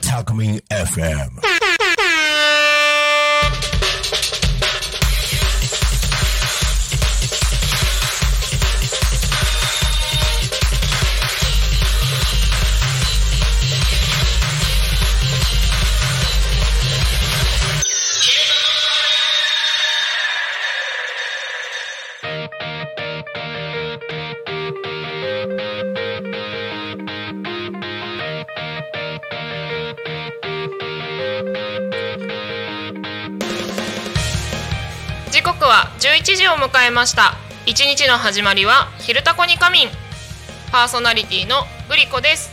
タコミン FM 11時を迎えました。一日の始まりは「昼タコに仮眠」パーソナリティのグリコです。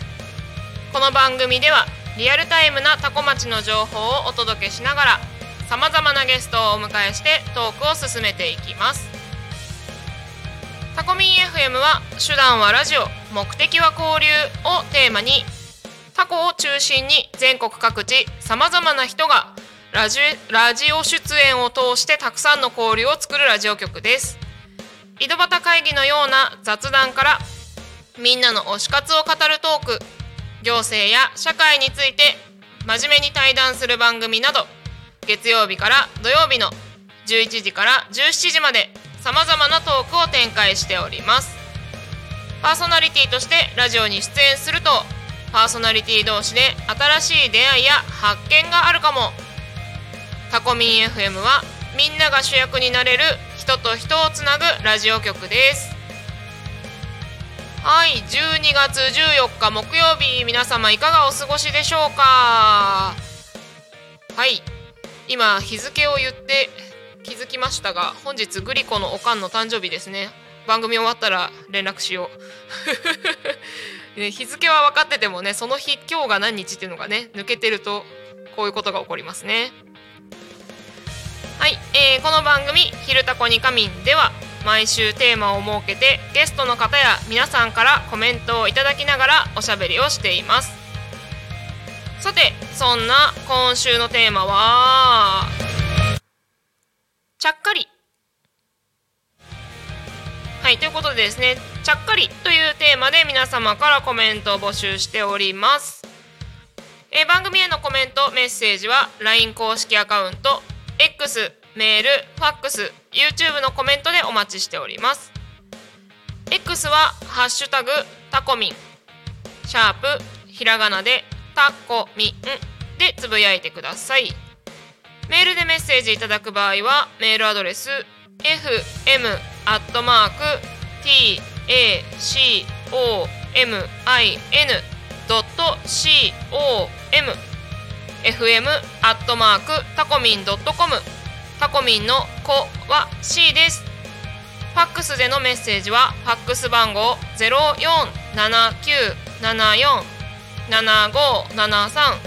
この番組ではリアルタイムなタコ町の情報をお届けしながらさまざまなゲストをお迎えしてトークを進めていきます。タコミン FM は手段はラジオ目的は交流をテーマにタコを中心に全国各地さまざまな人がラジラジオ出演を通してたくさんの交流を作るラジオ局です。井戸端会議のような雑談からみんなの推し活を語るトーク行政や社会について真面目に対談する番組など月曜日から土曜日の11時から17時までさまざまなトークを展開しております。パーソナリティとしてラジオに出演するとパーソナリティ同士で新しい出会いや発見があるかも。タコミン FM はみんなが主役になれる人と人をつなぐラジオ局です。はい12月14日木曜日皆様いかがお過ごしでしょうか？はい今日付を言って気づきましたが本日グリコのおかんの誕生日ですね。番組終わったら連絡しよう。ね日付は分かっててもねその日今日が何日っていうのがね抜けてるとこういうことが起こりますね。はい、えーこの番組「昼タコに仮眠」では毎週テーマを設けてゲストの方や皆さんからコメントをいただきながらおしゃべりをしています。さてそんな今週のテーマはちゃっかり。はいということでですねちゃっかりというテーマで皆様からコメントを募集しております。えー番組へのコメントメッセージは LINE 公式アカウント X メールファックス YouTube のコメントでお待ちしております。X は「ハッシュタグタコミン」シャープひらがなでタコミンでつぶやいてください。メールでメッセージいただく場合はメールアドレス fm アットマーク tacomin ドット com fm アットマークタコミンドットコム。タコミンの「コ」は C です。ファックスでのメッセージはファックス番号0479747573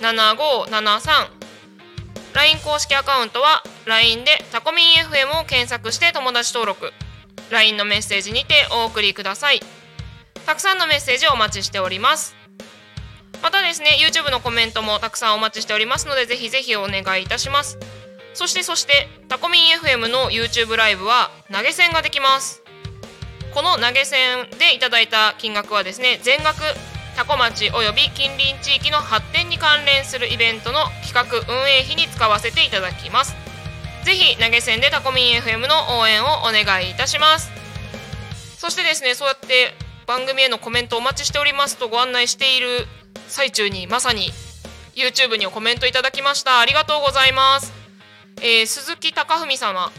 0479747573 LINE 公式アカウントは LINE でタコミン FM を検索して友達登録。LINE のメッセージにてお送りください。たくさんのメッセージをお待ちしております。またですね YouTube のコメントもたくさんお待ちしておりますのでぜひぜひお願いいたします。そしてそしてタコミン FM の YouTube ライブは投げ銭ができます。この投げ銭でいただいた金額はですね全額タコ町および近隣地域の発展に関連するイベントの企画運営費に使わせていただきます。ぜひ投げ銭でタコミン FM の応援をお願いいたします。そしてですねそうやって番組へのコメントお待ちしておりますとご案内している最中にまさに YouTube にコメントいただきました。ありがとうございます、えー鈴木貴文様。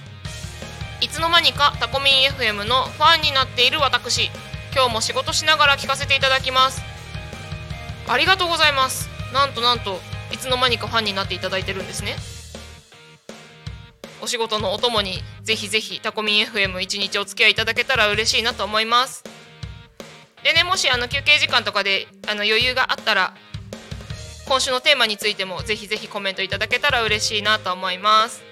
いつの間にかタコミン FM のファンになっている私。今日も仕事しながら聞かせていただきます。ありがとうございます。なんとなんといつの間にかファンになっていただいてるんですね。お仕事のお供にぜひぜひタコミン FM 一日お付き合いいただけたら嬉しいなと思います。でねもしあの休憩時間とかであの余裕があったら今週のテーマについてもぜひぜひコメントいただけたら嬉しいなと思います。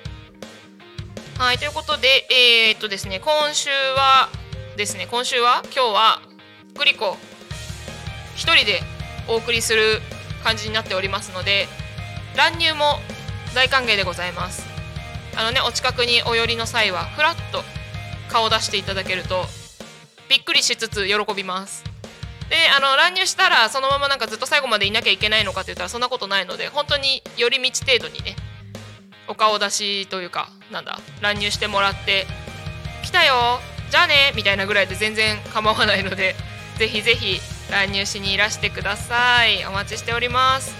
はいということでえー、っとですね今週はですね今週は今日はグリコ一人でお送りする感じになっておりますので乱入も大歓迎でございます。あのねお近くにお寄りの際はふらっと顔を出していただけるとびっくりしつつ喜びます。であの乱入したらそのままなんかずっと最後までいなきゃいけないのかって言ったらそんなことないので本当に寄り道程度にねお顔出しというかなんだ乱入してもらって「来たよじゃあね」みたいなぐらいで全然構わないのでぜひぜひ乱入しにいらしてください。お待ちしております。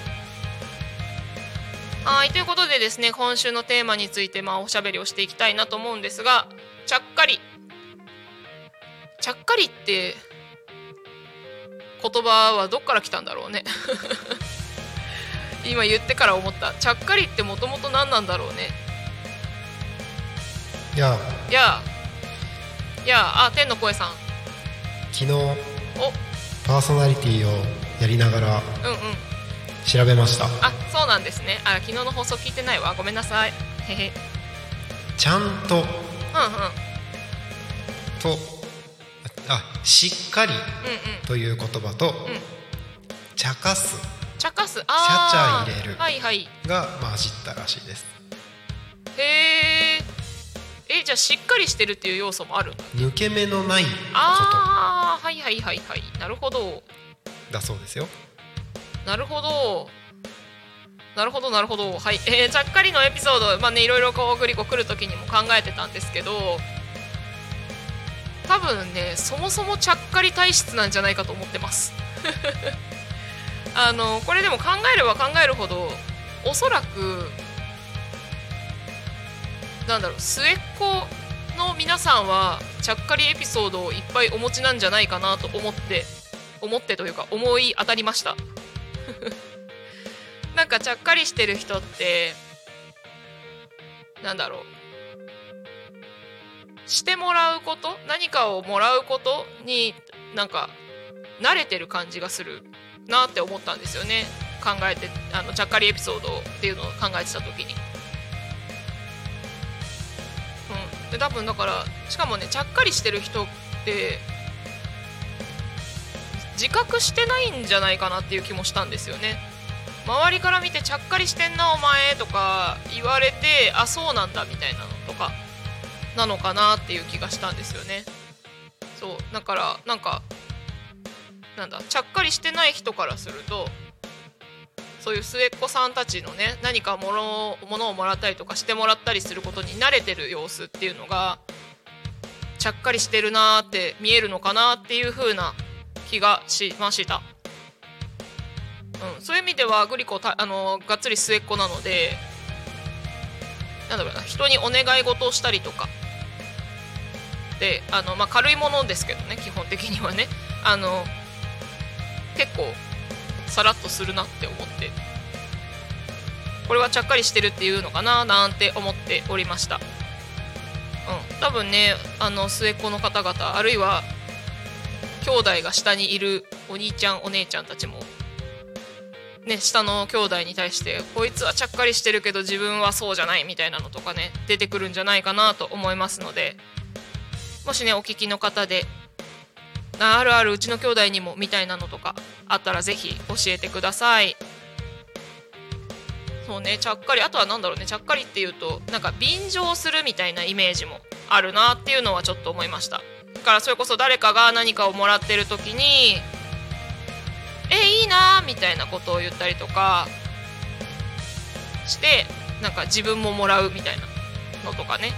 はいということでですね今週のテーマについてまあおしゃべりをしていきたいなと思うんですがちゃっかりちゃっかりって言葉はどっから来たんだろうね。今言ってから思った。ちゃっかりってもともと何なんだろうね。いや。いや。いや。あ天の声さん。昨日お。パーソナリティをやりながらうんうん。調べました。あそうなんですね。あ昨日の放送聞いてないわ。ごめんなさい。へへ。ちゃんと。うんうん。とあしっかりという言葉と、ん。茶化す。茶化す。あー。ちゃちゃ入れる。はいはい。が混じったらしいです。へええじゃあしっかりしてるっていう要素もある。抜け目のないこああはいはいはいはい。なるほど。とだそうですよ。なるほど。なるほどなるほど。はい。えー、ちゃっかりのエピソード。まあねいろいろこうグリコ来る時にも考えてたんですけど多分ねそもそもちゃっかり体質なんじゃないかと思ってます。あのこれでも考えれば考えるほどおそらくなんだろう末っ子の皆さんはちゃっかりエピソードをいっぱいお持ちなんじゃないかなと思って思ってというか思い当たりました。なんかちゃっかりしてる人ってなんだろうしてもらうこと何かをもらうことになんか慣れてる感じがするなって思ったんですよね。考えてあのちゃっかりエピソードっていうのを考えてた時に。うん、で多分だからしかもねちゃっかりしてる人って自覚してないんじゃないかなっていう気もしたんですよね。周りから見てちゃっかりしてんなお前とか言われてあそうなんだみたいなのとか。なのかなっていう気がしたんですよね。そうだからなんかなんだちゃっかりしてない人からするとそういう末っ子さんたちのね何か物物をもらったりとかしてもらったりすることに慣れてる様子っていうのがちゃっかりしてるなーって見えるのかなっていう風な気がしました、うん、そういう意味ではグリコたあのがっつり末っ子なのでなんだろうな人にお願い事をしたりとかであの、まあ、軽いものですけどね基本的にはね。あの結構さらっとするなって思って。これはちゃっかりしてるっていうのかななんて思っておりました。うん。多分ねあの末っ子の方々あるいは兄弟が下にいるお兄ちゃんお姉ちゃんたちもね下の兄弟に対してこいつはちゃっかりしてるけど自分はそうじゃないみたいなのとかね出てくるんじゃないかなと思いますので。もしねお聞きの方であるあるうちの兄弟にもみたいなのとかあったらぜひ教えてください。そうねちゃっかりあとは何だろうねちゃっかりっていうとなんか便乗するみたいなイメージもあるなっていうのはちょっと思いました。だからそれこそ誰かが何かをもらってる時に「えいいな」みたいなことを言ったりとかしてなんか自分ももらうみたいなのとかね。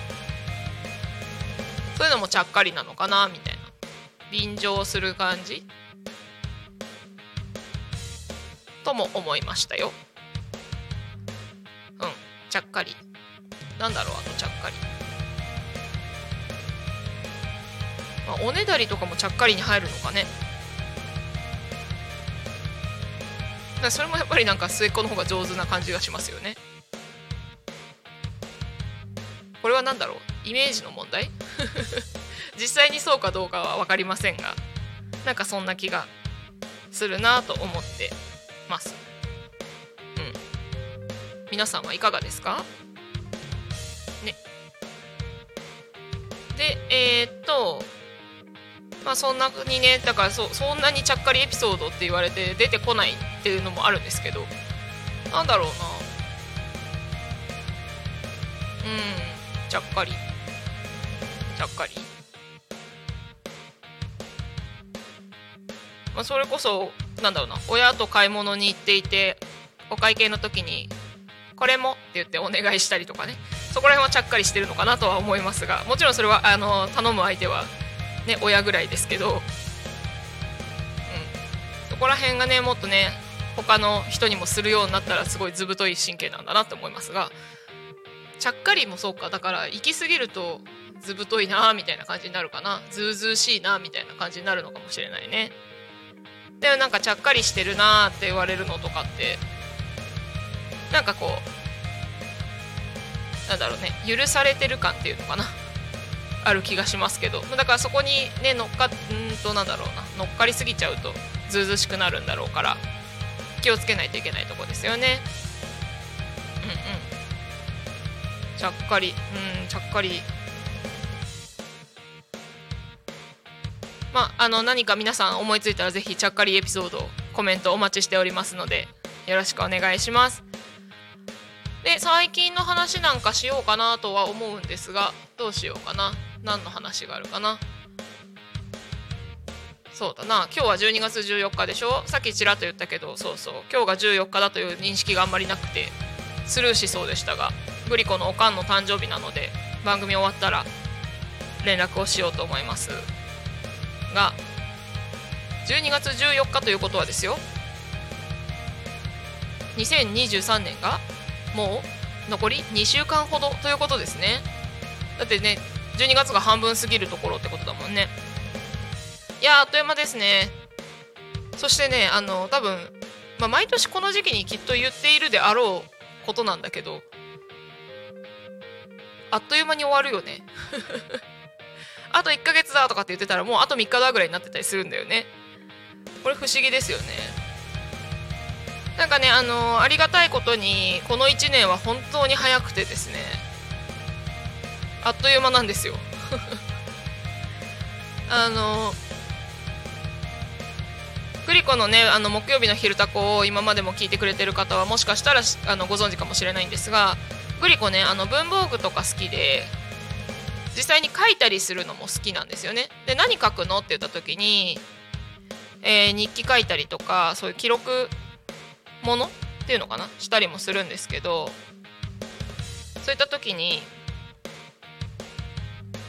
そういうのもちゃっかりなのかなみたいな。便乗する感じ。とも思いましたよ。うん。ちゃっかり。なんだろうあとちゃっかり、まあ、おねだりとかもちゃっかりに入るのかね。だそれもやっぱりなんか末っ子の方が上手な感じがしますよね。これは何だろう？イメージの問題？実際にそうかどうかは分かりませんがなんかそんな気がするなと思ってます。うん。皆さんはいかがですか？ね。でえー、っとまあそんなにねだからそそんなにちゃっかりエピソードって言われて出てこないっていうのもあるんですけどなんだろうな。うん。ちゃっかり。ちゃっかり。まあそれこそなんだろうな親と買い物に行っていてお会計の時に「これも」って言ってお願いしたりとかね。そこら辺はちゃっかりしてるのかなとは思いますがもちろんそれはあの頼む相手はね親ぐらいですけど、うん、そこら辺がねもっとね他の人にもするようになったらすごい図太い神経なんだなって思いますが。ちゃっかりもそうか。だから行き過ぎると図太いなみたいな感じになるかな。ずうずうしいなみたいな感じになるのかもしれないね。でもなんかちゃっかりしてるなって言われるのとかってなんかこうなんだろうね。許されてる感っていうのかな。ある気がしますけど。だからそこにね乗っかうんとなんだろうな。乗っかりすぎちゃうとずうずうしくなるんだろうから気をつけないといけないとこですよね。うんうん。ちゃっかり。うんちゃっかり。まあ、あの何か皆さん思いついたらぜひちゃっかりエピソードコメントお待ちしておりますのでよろしくお願いします。で最近の話なんかしようかなとは思うんですがどうしようかな。何の話があるかな。そうだな。今日は12月14日でしょ？さっきちらっと言ったけどそうそう。今日が14日だという認識があんまりなくてスルーしそうでしたが。グリコのおかんの誕生日なので番組終わったら連絡をしようと思います。が12月14日ということはですよ。2023年がもう残り2週間ほどということですね。だってね12月が半分過ぎるところってことだもんね。いやあっという間ですね。そしてねあの多分、まあ、毎年この時期にきっと言っているであろうことなんだけどあっという間に終わるよね。あと1ヶ月だとかって言ってたらもうあと3日だぐらいになってたりするんだよね。これ不思議ですよね。なんかねあの、ありがたいことにこの1年は本当に早くてですね。あっという間なんですよ。あのー、グリコのねあの木曜日の「昼タコ」を今までも聞いてくれてる方はもしかしたらあのご存知かもしれないんですがグリコねあの文房具とか好きで実際に書いたりするのも好きなんですよね。で何書くのって言った時に、えー、日記書いたりとかそういう記録ものっていうのかな？したりもするんですけどそういった時に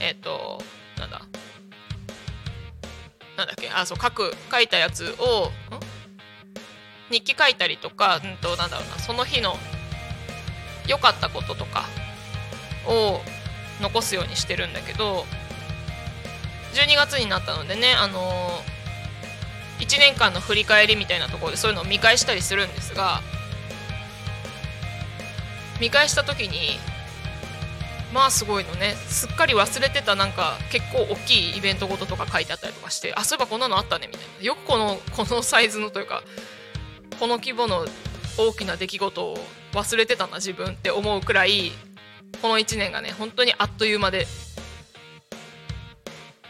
えっ、ー、となんだ？なんだっけ？あそう書く書いたやつを日記書いたりとか、うんと、なんだろうなその日の良かったこととかを残すようにしてるんだけど12月になったのでねあのー、1年間の振り返りみたいなところでそういうのを見返したりするんですが見返した時にまあすごいのねすっかり忘れてたなんか結構大きいイベントごととか書いてあったりとかしてあそういえばこんなのあったねみたいな。よくこのこのサイズのというかこの規模の大きな出来事を忘れてたな自分って思うくらいこの1年がね本当にあっという間で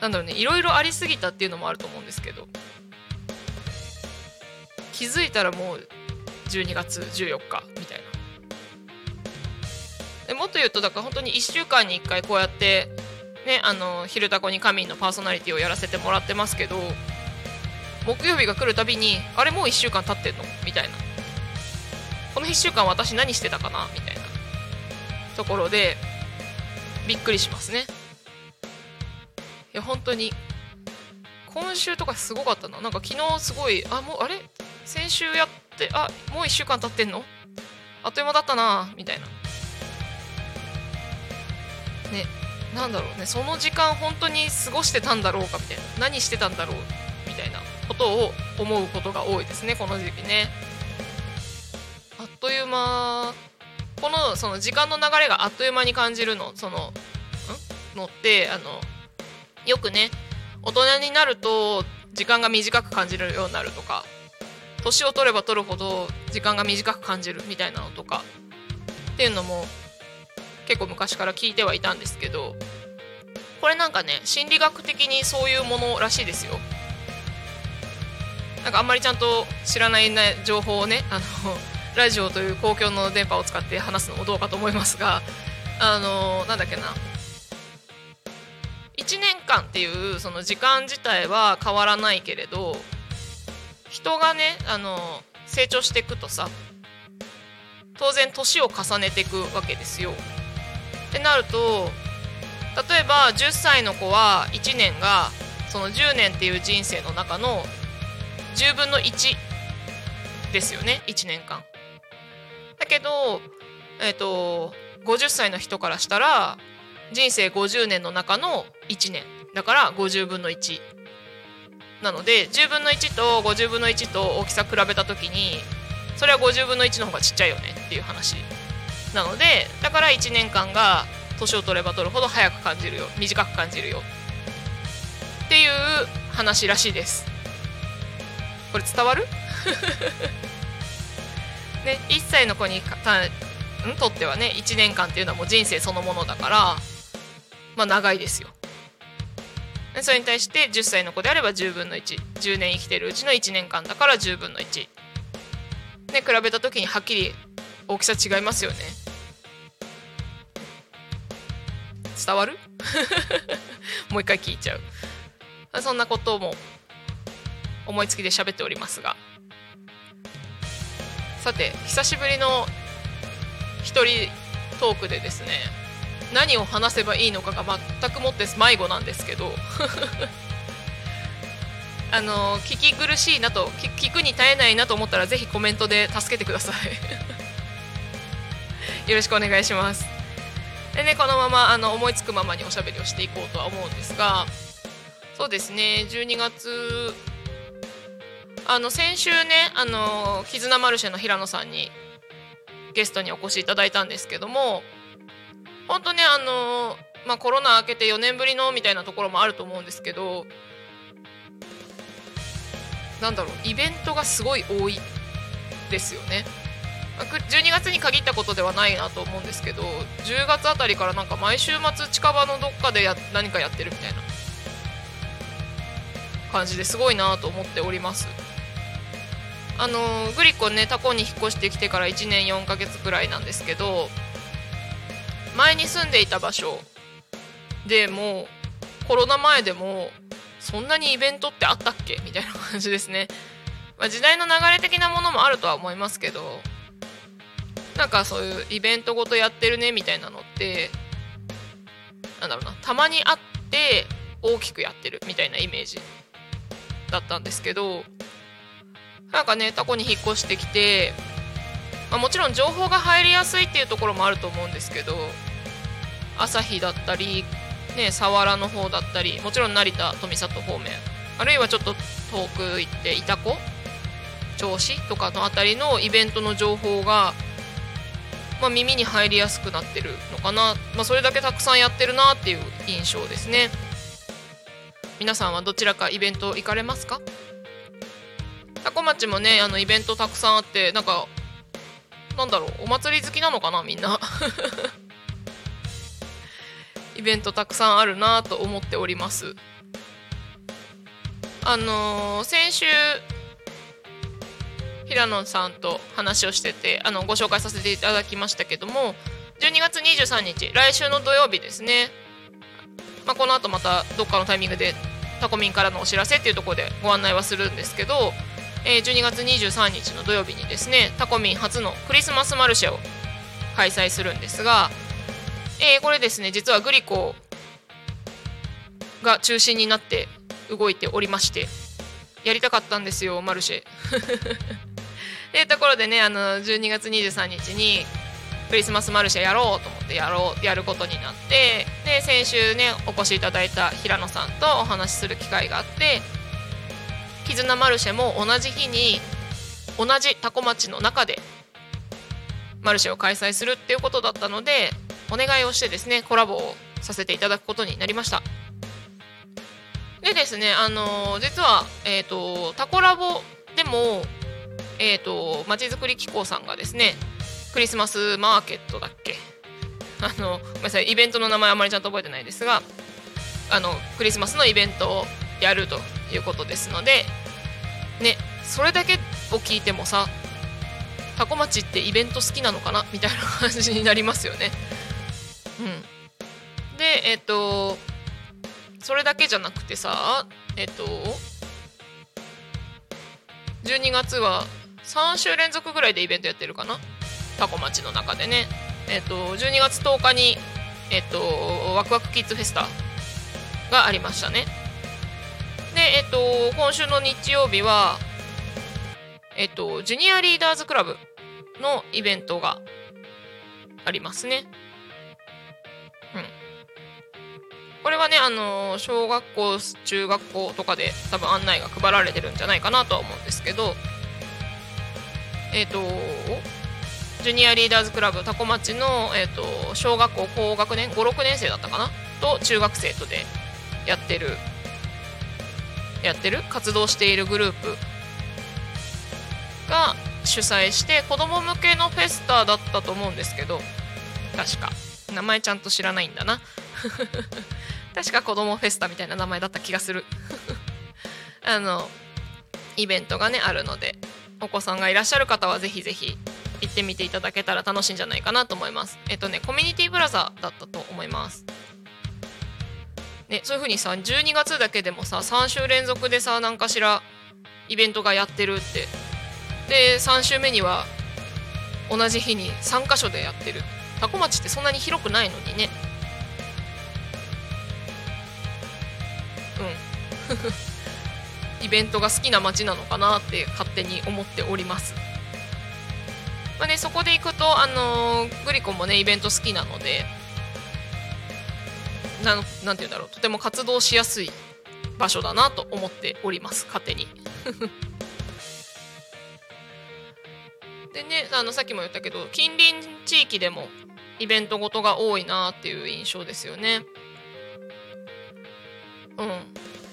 なんだろうねいろいろありすぎたっていうのもあると思うんですけど気づいたらもう12月14日みたいな。でもっと言うとだから本当に1週間に1回こうやってねあの「昼タコに仮眠」のパーソナリティをやらせてもらってますけど木曜日が来るたびにあれもう1週間経ってんのみたいな。この1週間私何してたかなみたいなところでびっくりしますね。いや本当に。今週とかすごかったな。なんか昨日すごいあもうあれ？先週やってあもう1週間経ってんの？あっという間だったなみたいな。ねなんだろうね。その時間本当に過ごしてたんだろうかみたいな。何してたんだろうみたいなことを思うことが多いですねこの時期ね。という間。このその時間の流れがあっという間に感じるの。そのん？のってあのよくね大人になると時間が短く感じるようになるとか年を取れば取るほど時間が短く感じるみたいなのとかっていうのも結構昔から聞いてはいたんですけどこれなんかね心理学的にそういうものらしいですよ。なんかあんまりちゃんと知らないね情報をねあのラジオという公共の電波を使って話すのもどうかと思いますがあのなんだっけな1年間っていうその時間自体は変わらないけれど人がねあの成長していくとさ当然年を重ねていくわけですよ。ってなると例えば10歳の子は1年がその10年っていう人生の中の10分の1ですよね1年間。だけど、えーと、50歳の人からしたら人生50年の中の1年。だから50分の1なので10分の1と50分の1と大きさ比べた時にそれは50分の1の方がちっちゃいよねっていう話なのでだから1年間が年を取れば取るほど早く感じるよ短く感じるよ。っていう話らしいです。これ伝わる？ね1歳の子にとってはね1年間っていうのはもう人生そのものだからまあ長いですよ。それに対して10歳の子であれば10分の110年生きてるうちの1年間だから10分の1ね比べた時にはっきり大きさ違いますよね。伝わる？もう一回聞いちゃう。そんなことも思いつきで喋っておりますが。さて久しぶりの一人トークでですね何を話せばいいのかが全くもって迷子なんですけど あの聞き苦しいなと聞くに耐えないなと思ったらぜひコメントで助けてください。よろしくお願いします。でねこのままあの思いつくままにおしゃべりをしていこうとは思うんですがそうですね12月あの先週ねあの絆マルシェの平野さんにゲストにお越しいただいたんですけども本当ねあのまあ、コロナ明けて4年ぶりのみたいなところもあると思うんですけどなんだろうイベントがすごい多いですよね。12月に限ったことではないなと思うんですけど10月あたりからなんか毎週末近場のどっかでや何かやってるみたいな感じですごいなと思っております。あのグリコねタコに引っ越してきてから1年4ヶ月くらいなんですけど前に住んでいた場所でもコロナ前でもそんなにイベントってあったっけ？みたいな感じですね、まあ、時代の流れ的なものもあるとは思いますけどなんかそういうイベントごとやってるねみたいなのってなんだろうなたまにあって大きくやってるみたいなイメージだったんですけどなんかねタコに引っ越してきて、まあ、もちろん情報が入りやすいっていうところもあると思うんですけど朝日だったりね佐原の方だったりもちろん成田富里方面あるいはちょっと遠く行って潮子銚子とかの辺りのイベントの情報が、まあ、耳に入りやすくなってるのかな、まあ、それだけたくさんやってるなっていう印象ですね。皆さんはどちらかイベント行かれますか？多古町もねあのイベントたくさんあってなんかなんだろうお祭り好きなのかなみんな。イベントたくさんあるなと思っております。あのー、先週平野さんと話をしててあのご紹介させていただきましたけども12月23日来週の土曜日ですね、まあ、この後またどっかのタイミングでタコミンからのお知らせっていうところでご案内はするんですけど、えー、12月23日の土曜日にですねタコミン初のクリスマスマルシェを開催するんですが、えー、これですね実はグリコが中心になって動いておりましてやりたかったんですよマルシェ。というところでねあの12月23日にクリスマスマルシェやろうと思ってやろうやることになってで先週ねお越しいただいた平野さんとお話しする機会があって絆マルシェも同じ日に同じ多古町の中でマルシェを開催するっていうことだったのでお願いをしてですねコラボをさせていただくことになりました。でですねあのー、実はえっ、ー、とタコラボでもえっ、ー、とまちづくり機構さんがですねクリスマスマーケットだっけ？あのごめんなさいイベントの名前あまりちゃんと覚えてないですがあのクリスマスのイベントをやるということですのでそれだけを聞いてもさタコ町ってイベント好きなのかな？みたいな感じになりますよね。うん、でえっ、ー、とそれだけじゃなくてさえっ、ー、と12月は3週連続ぐらいでイベントやってるかな？タコ町の中でね。えっ、ー、と12月10日にえっ、とワクワクキッズフェスタがありましたね。で、えっ、と今週の日曜日はえっと、ジュニアリーダーズクラブのイベントがありますね。うん。これはね、あの小学校、中学校とかで多分案内が配られてるんじゃないかなとは思うんですけど、えっ、と、ジュニアリーダーズクラブタコ町の、えーと、小学校高学年56年生だったかな？と中学生とでやってるやってる？活動しているグループが主催して子供向けのフェスタだったと思うんですけど確か。名前ちゃんと知らないんだな。確か子供フェスタみたいな名前だった気がする。あのイベントがねあるのでお子さんがいらっしゃる方はぜひぜひ行ってみていただけたら楽しいんじゃないかなと思います。えっとねコミュニティブラザーだったと思います。ねそういう風にさ12月だけでもさ3週連続でさ何かしらイベントがやってるってで3週目には同じ日に3箇所でやってる。多古町ってそんなに広くないのにね。うん。イベントが好きな街なのかなって勝手に思っております。まあねそこで行くとあのー、グリコもねイベント好きなのでななんて言うんだろう。とても活動しやすい場所だなと思っております。勝手に。あのさっきも言ったけど近隣地域でもイベントごとが多いなっていう印象ですよね。うん。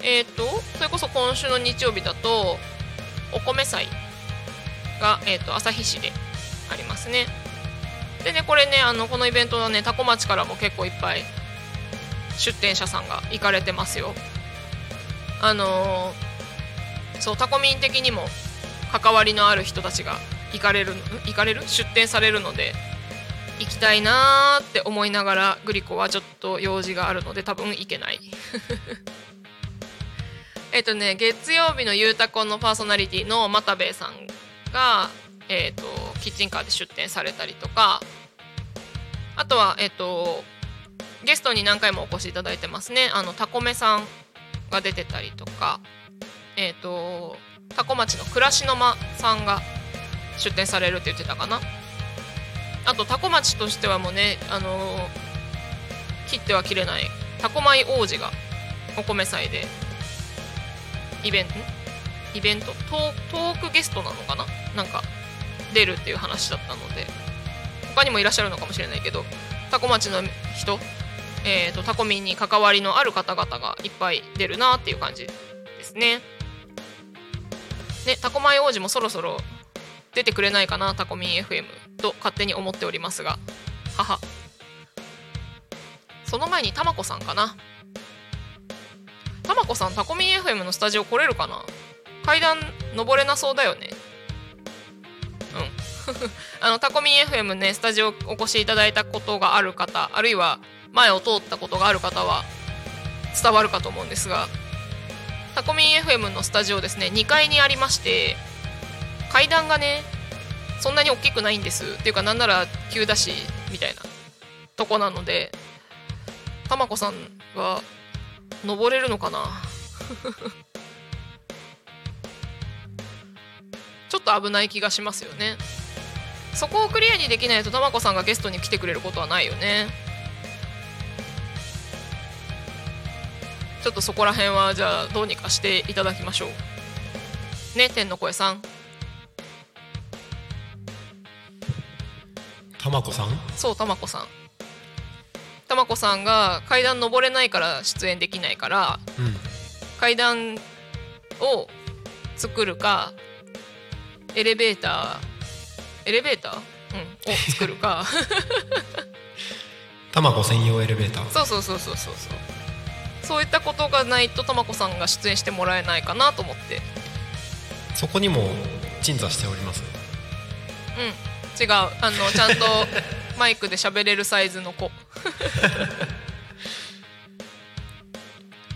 えっ、ー、とそれこそ今週の日曜日だとお米祭が、えーと、旭市でありますね。でねこれねあのこのイベントのね多古町からも結構いっぱい出店者さんが行かれてますよ。あのー、そうタコミン的にも関わりのある人たちが行かれる行かれる？出店されるので行きたいなーって思いながらグリコはちょっと用事があるので多分行けない。えっとね月曜日のゆうたこのパーソナリティの又兵衛さんが、えーと、キッチンカーで出店されたりとかあとはえっ、ー、とゲストに何回もお越しいただいてますね。あのタコメさんが出てたりとかえっ、ー、とタコ町の暮らしの間さんが出店されるって言ってたかな。あとタコ町としてはもうねあのー、切っては切れない。タコ米王子がお米祭でイベント？イベント？トークゲストなのかな？なんか出るっていう話だったので他にもいらっしゃるのかもしれないけどタコ町の人、えーと、タコミンに関わりのある方々がいっぱい出るなっていう感じですね。ねタコ米王子もそろそろ出てくれないかなタコミン FM と勝手に思っておりますが。母その前にたまこさんかな。たまこさんタコミン FM のスタジオ来れるかな。階段登れなそうだよね。うん。あのタコミン FM ねスタジオお越しいただいたことがある方あるいは前を通ったことがある方は伝わるかと思うんですが。タコミン FM のスタジオですね2階にありまして階段がねそんなに大きくないんです。っていうかなんなら急だしみたいなとこなのでたまこさんは登れるのかな？ちょっと危ない気がしますよね。そこをクリアにできないとたまこさんがゲストに来てくれることはないよね。ちょっとそこら辺はじゃあどうにかしていただきましょう。ね天の声さん。たまこさん？そうたまこさん。たまこさんが階段登れないから出演できないからうん。階段を作るかエレベーターエレベーター、うん、を作るか。たまこ専用エレベーター。そうそうそうそうそうそう。そういったことがないとたまこさんが出演してもらえないかなと思って。そこにも鎮座しております。うん違う。あのちゃんと マイクで喋れるサイズの子。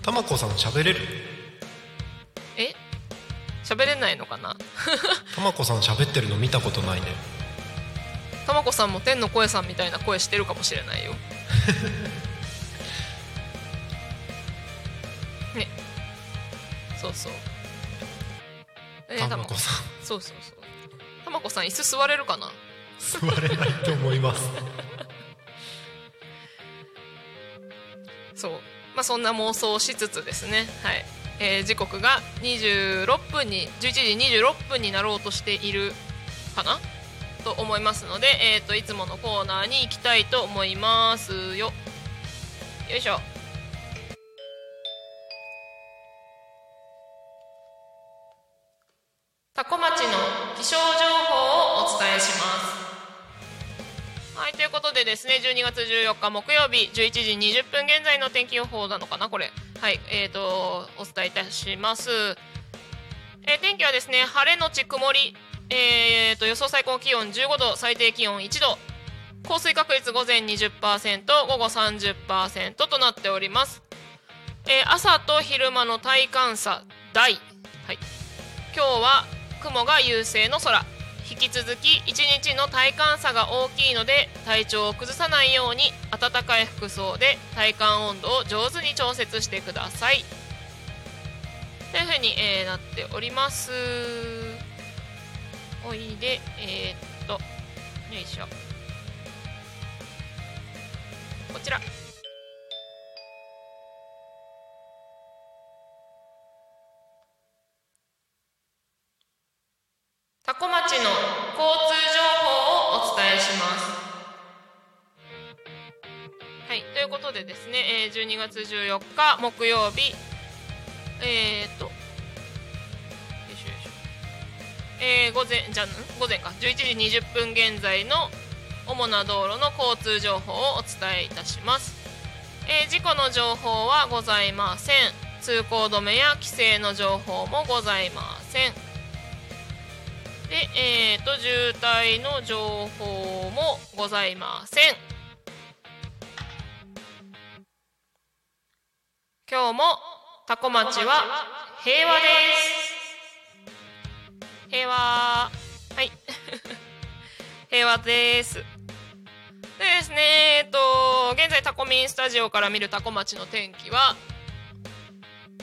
たまこさん喋れる？え？喋れないのかな？たまこさん喋ってるの見たことないね。たまこさんも天の声さんみたいな声してるかもしれないよ。ね。そうそう。えたまこさん。そうそうそう。たまこさん椅子座れるかな？座れないと思います。そう。まあそんな妄想をしつつですね。はい、えー時刻が26分に11時26分になろうとしているかな？と思いますので、えー、といつものコーナーに行きたいと思いますよ。よいしょ。ことでですね、12月14日木曜日11時20分現在の天気予報なのかな、これ。はい、えーと、お伝えいたします。えー天気はですね、晴れのち曇り、えーと、予想最高気温15度、最低気温1度、降水確率午前20%、午後30%となっております。えー朝と昼間の体感差大。はい。今日は雲が優勢の空。引き続き一日の体感差が大きいので体調を崩さないように暖かい服装で体感温度を上手に調節してください。というふうに、えーなっております。おいでえーっとよいしょ。こちら。多古町の交通情報をお伝えします。はい、ということでですね、えー12月14日木曜日、えー、っと、よいしょよいしょ、えー午前、じゃ、午前か、11時20分現在の主な道路の交通情報をお伝えいたします。えー事故の情報はございません。通行止めや規制の情報もございません。で、えー、と渋滞の情報もございません。今日もタコ町は平和です。平和。はい。平和です。でですねえっと現在タコミンスタジオから見るタコ町の天気は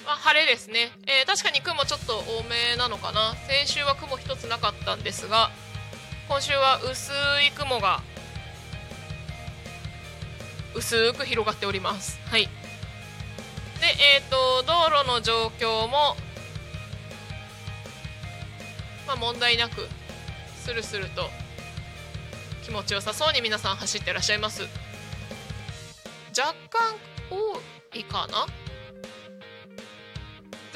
まあ、晴れですね、えー確かに雲ちょっと多めなのかな。先週は雲一つなかったんですが今週は薄い雲が薄く広がっております。はい。でえっ、と道路の状況もまあ問題なくスルスルと気持ちよさそうに皆さん走ってらっしゃいます。若干多いかな？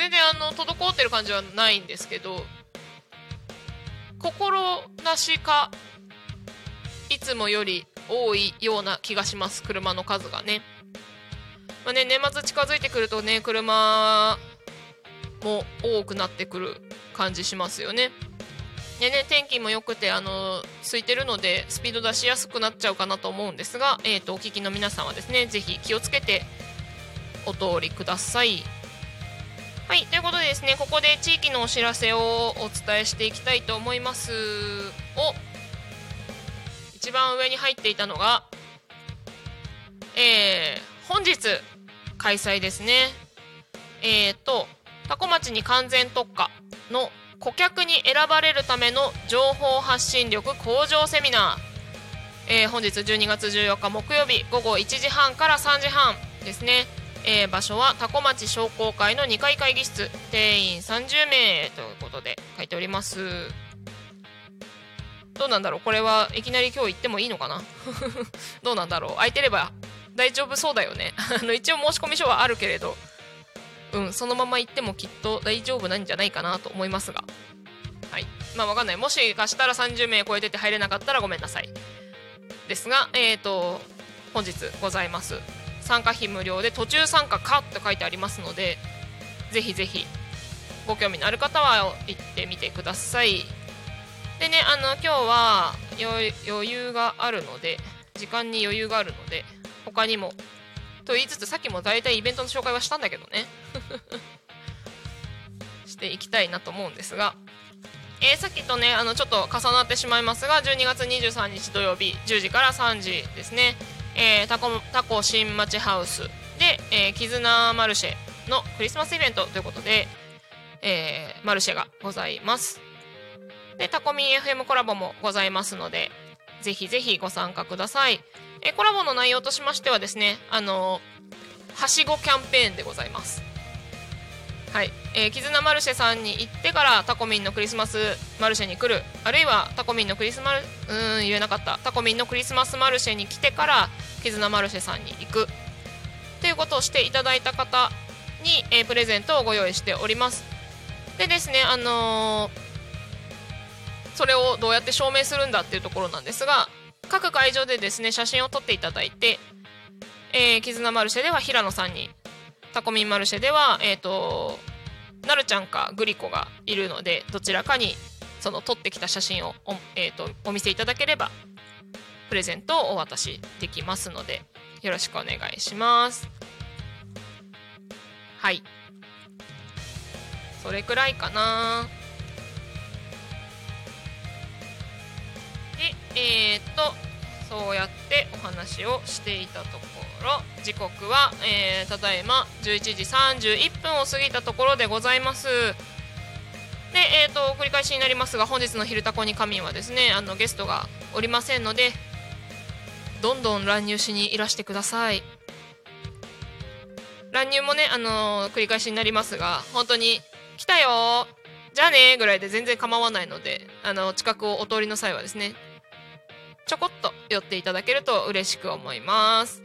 全然あの滞ってる感じはないんですけど心なしかいつもより多いような気がします車の数がね,、まあ、ね年末近づいてくるとね車も多くなってくる感じしますよね。でね天気も良くてあの空いてるのでスピード出しやすくなっちゃうかなと思うんですが、えー、とお聞きの皆さんはですねぜひ気をつけてお通りください。はい、ということでですね、ここで地域のお知らせをお伝えしていきたいと思います。お一番上に入っていたのが、えー、本日開催ですね。えーと、多古町に完全特化の顧客に選ばれるための情報発信力向上セミナー。えー本日12月14日木曜日午後1時半から3時半ですね。えー場所は多古町商工会の2階会議室。定員30名ということで書いております。どうなんだろう？これはいきなり今日行ってもいいのかな？どうなんだろう？空いてれば大丈夫そうだよね。あの一応申し込み書はあるけれど。うんそのまま行ってもきっと大丈夫なんじゃないかなと思いますが。はい。まあわかんない。もしかしたら30名超えてて入れなかったらごめんなさい。ですがえっ、ー、と本日ございます。参加費無料で途中参加かと書いてありますのでぜひぜひご興味のある方は行ってみてください。でねあの今日は余裕があるので時間に余裕があるので他にもと言いつつさっきも大体イベントの紹介はしたんだけどね。していきたいなと思うんですが、えー、さっきとねあのちょっと重なってしまいますが12月23日土曜日10時から3時ですね、えー、タコタコ新町ハウスで、えー、絆マルシェのクリスマスイベントということで、えー、マルシェがございます。でタコミン FM コラボもございますのでぜひぜひご参加ください。えコラボの内容としましてはですねあのはしごキャンペーンでございます。はい、えー、絆マルシェさんに行ってからタコミンのクリスマスマルシェに来る。あるいはタコミンのクリスマルうん言えなかった。タコミンのクリスマスマルシェに来てから絆マルシェさんに行く。ということをしていただいた方に、えー、プレゼントをご用意しております。でですねあのー、それをどうやって証明するんだっていうところなんですが各会場でですね写真を撮っていただいて、えー、絆マルシェでは平野さんにタコミンマルシェではえっ、ー、となるちゃんかグリコがいるのでどちらかにその撮ってきた写真をお,、えーと、お見せいただければプレゼントをお渡しできますのでよろしくお願いします。はい。それくらいかな。でえー、っとそうやってお話をしていたところ時刻は、えー、ただいま11時31分を過ぎたところでございますでえーと、繰り返しになりますが本日の「昼タコに仮眠」はですねあのゲストがおりませんのでどんどん乱入しにいらしてください乱入もね、あのー、繰り返しになりますが本当に「来たよじゃあね」ぐらいで全然構わないのであの近くをお通りの際はですねちょこっと寄っていただけると嬉しく思います。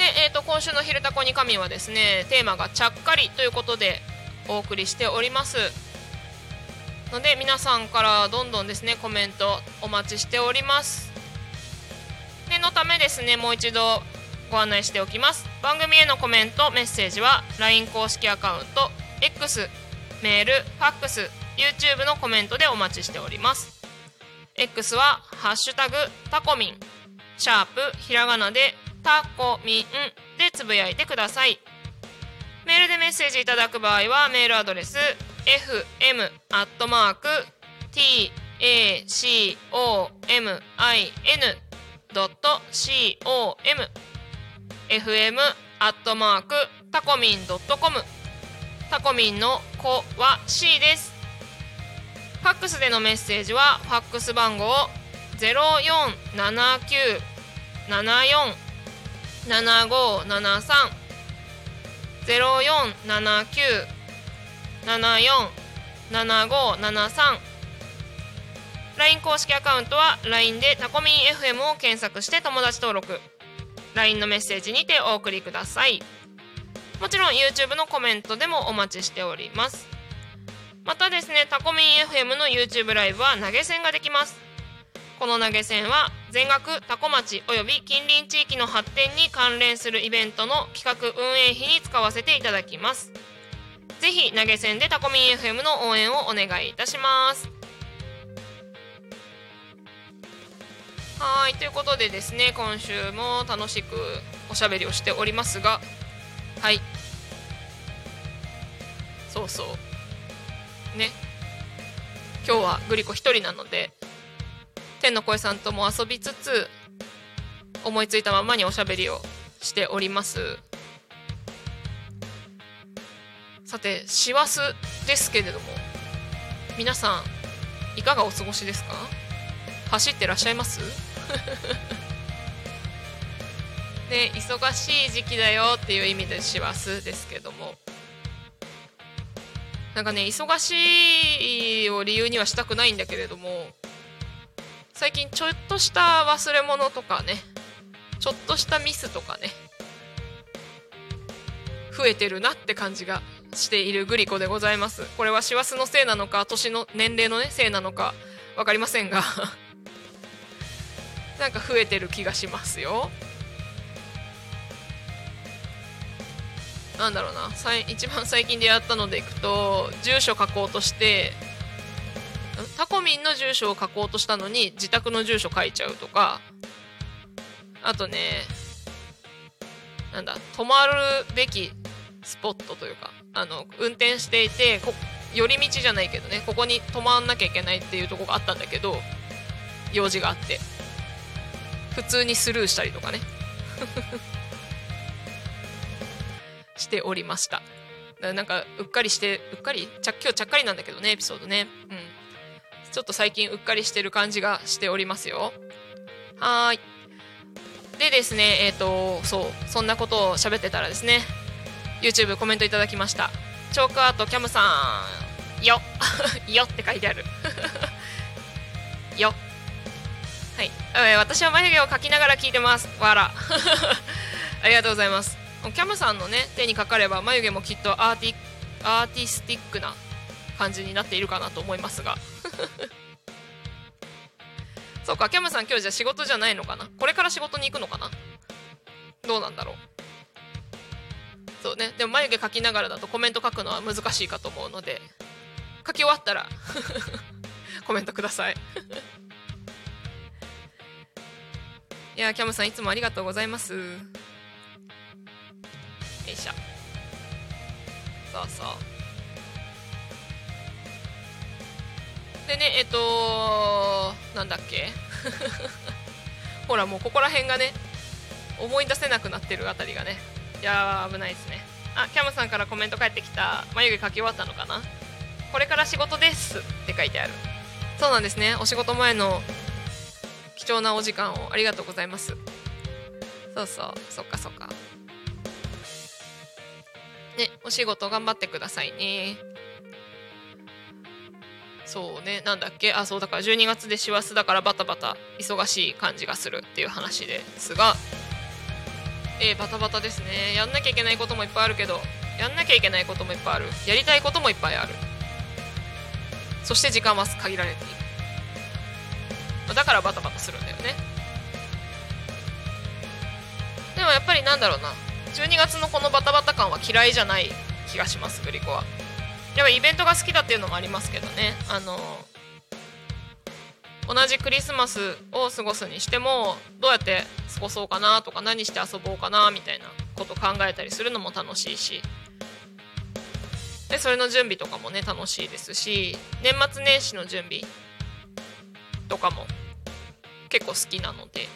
で、えーと、今週の「昼タコに神」はですねテーマが「ちゃっかり」ということでお送りしております。ので皆さんからどんどんですねコメントお待ちしております。念のためですねもう一度ご案内しておきます。番組へのコメントメッセージは LINE 公式アカウント X メールファックス YouTube のコメントでお待ちしております。X は「ハッシュタグタコミン」シャープひらがなでタコミンでつぶやいてください。メールでメッセージいただく場合はメールアドレス fm アットマーク tacomin.com fm アットマークタコミンドットコムタコミンの子は C です。ファックスでのメッセージはファックス番号ゼロ四七九七四。0479747573 0479747573 LINE 公式アカウントは LINE でタコミン FM を検索して友達登録。LINE のメッセージにてお送りください。もちろん YouTube のコメントでもお待ちしております。またですねタコミン FM の YouTube ライブは投げ銭ができます。この投げ銭は全額タコ町および近隣地域の発展に関連するイベントの企画運営費に使わせていただきます。ぜひ投げ銭でタコミン FM の応援をお願いいたします。はいということでですね今週も楽しくおしゃべりをしておりますがはい。そうそう。ね。今日はグリコ1人なので天の声さんとも遊びつつ思いついたままにおしゃべりをしております。さて師走ですけれども皆さんいかがお過ごしですか？走ってらっしゃいます？ね忙しい時期だよっていう意味で師走ですけども。なんかね忙しいを理由にはしたくないんだけれども最近ちょっとした忘れ物とかねちょっとしたミスとかね増えてるなって感じがしているグリコでございます。これは師走のせいなのか年の年齢のねせいなのか分かりませんが。なんか増えてる気がしますよ。なんだろうな。一番最近でやったのでいくと住所書こうとしてタコミンの住所を書こうとしたのに自宅の住所書いちゃうとか。あとねなんだ泊まるべきスポットというかあの運転していて寄り道じゃないけどねここに泊まんなきゃいけないっていうとこがあったんだけど用事があって。普通にスルーしたりとかね。しておりました。なんかうっかりしてうっかり？ちゃ今日ちゃっかりなんだけどねエピソードね。うん。ちょっと最近うっかりしてる感じがしておりますよ。はーい。でですねえっ、ー、とそうそんなことを喋ってたらですね YouTube コメントいただきました。チョークアートキャムさんよ。よって書いてある。よ。はい、えー、私は眉毛を描きながら聞いてます。わら ありがとうございます。キャムさんのね手にかかれば眉毛もきっとアーティアーティスティックな感じになっているかなと思いますが。そうかキャムさん今日じゃ仕事じゃないのかな？これから仕事に行くのかな？どうなんだろう？そうね。でも眉毛描きながらだとコメント書くのは難しいかと思うので書き終わったら コメントください。いやキャムさんいつもありがとうございます。よいしょ。そうそう。でねえっとなんだっけ？ほらもうここら辺がね思い出せなくなってるあたりがねいや危ないですね。あキャムさんからコメント返ってきた。眉毛描き終わったのかな？これから仕事です。って書いてある。そうなんですね。お仕事前の貴重なお時間をありがとうございます。そうそう。そっかそっか。ねお仕事頑張ってくださいね。そうねなんだっけ？あそうだから12月で師走だからバタバタ忙しい感じがするっていう話ですがえー、バタバタですね。やんなきゃいけないこともいっぱいあるけどやんなきゃいけないこともいっぱいある。やりたいこともいっぱいある。そして時間は限られている。だからバタバタするんだよね。でもやっぱりなんだろうな。12月のこのバタバタ感は嫌いじゃない気がしますグリコは。やっぱイベントが好きだっていうのもありますけどね。あの同じクリスマスを過ごすにしてもどうやって過ごそうかなとか何して遊ぼうかなみたいなこと考えたりするのも楽しいし。でそれの準備とかもね楽しいですし年末年始の準備とかも結構好きなので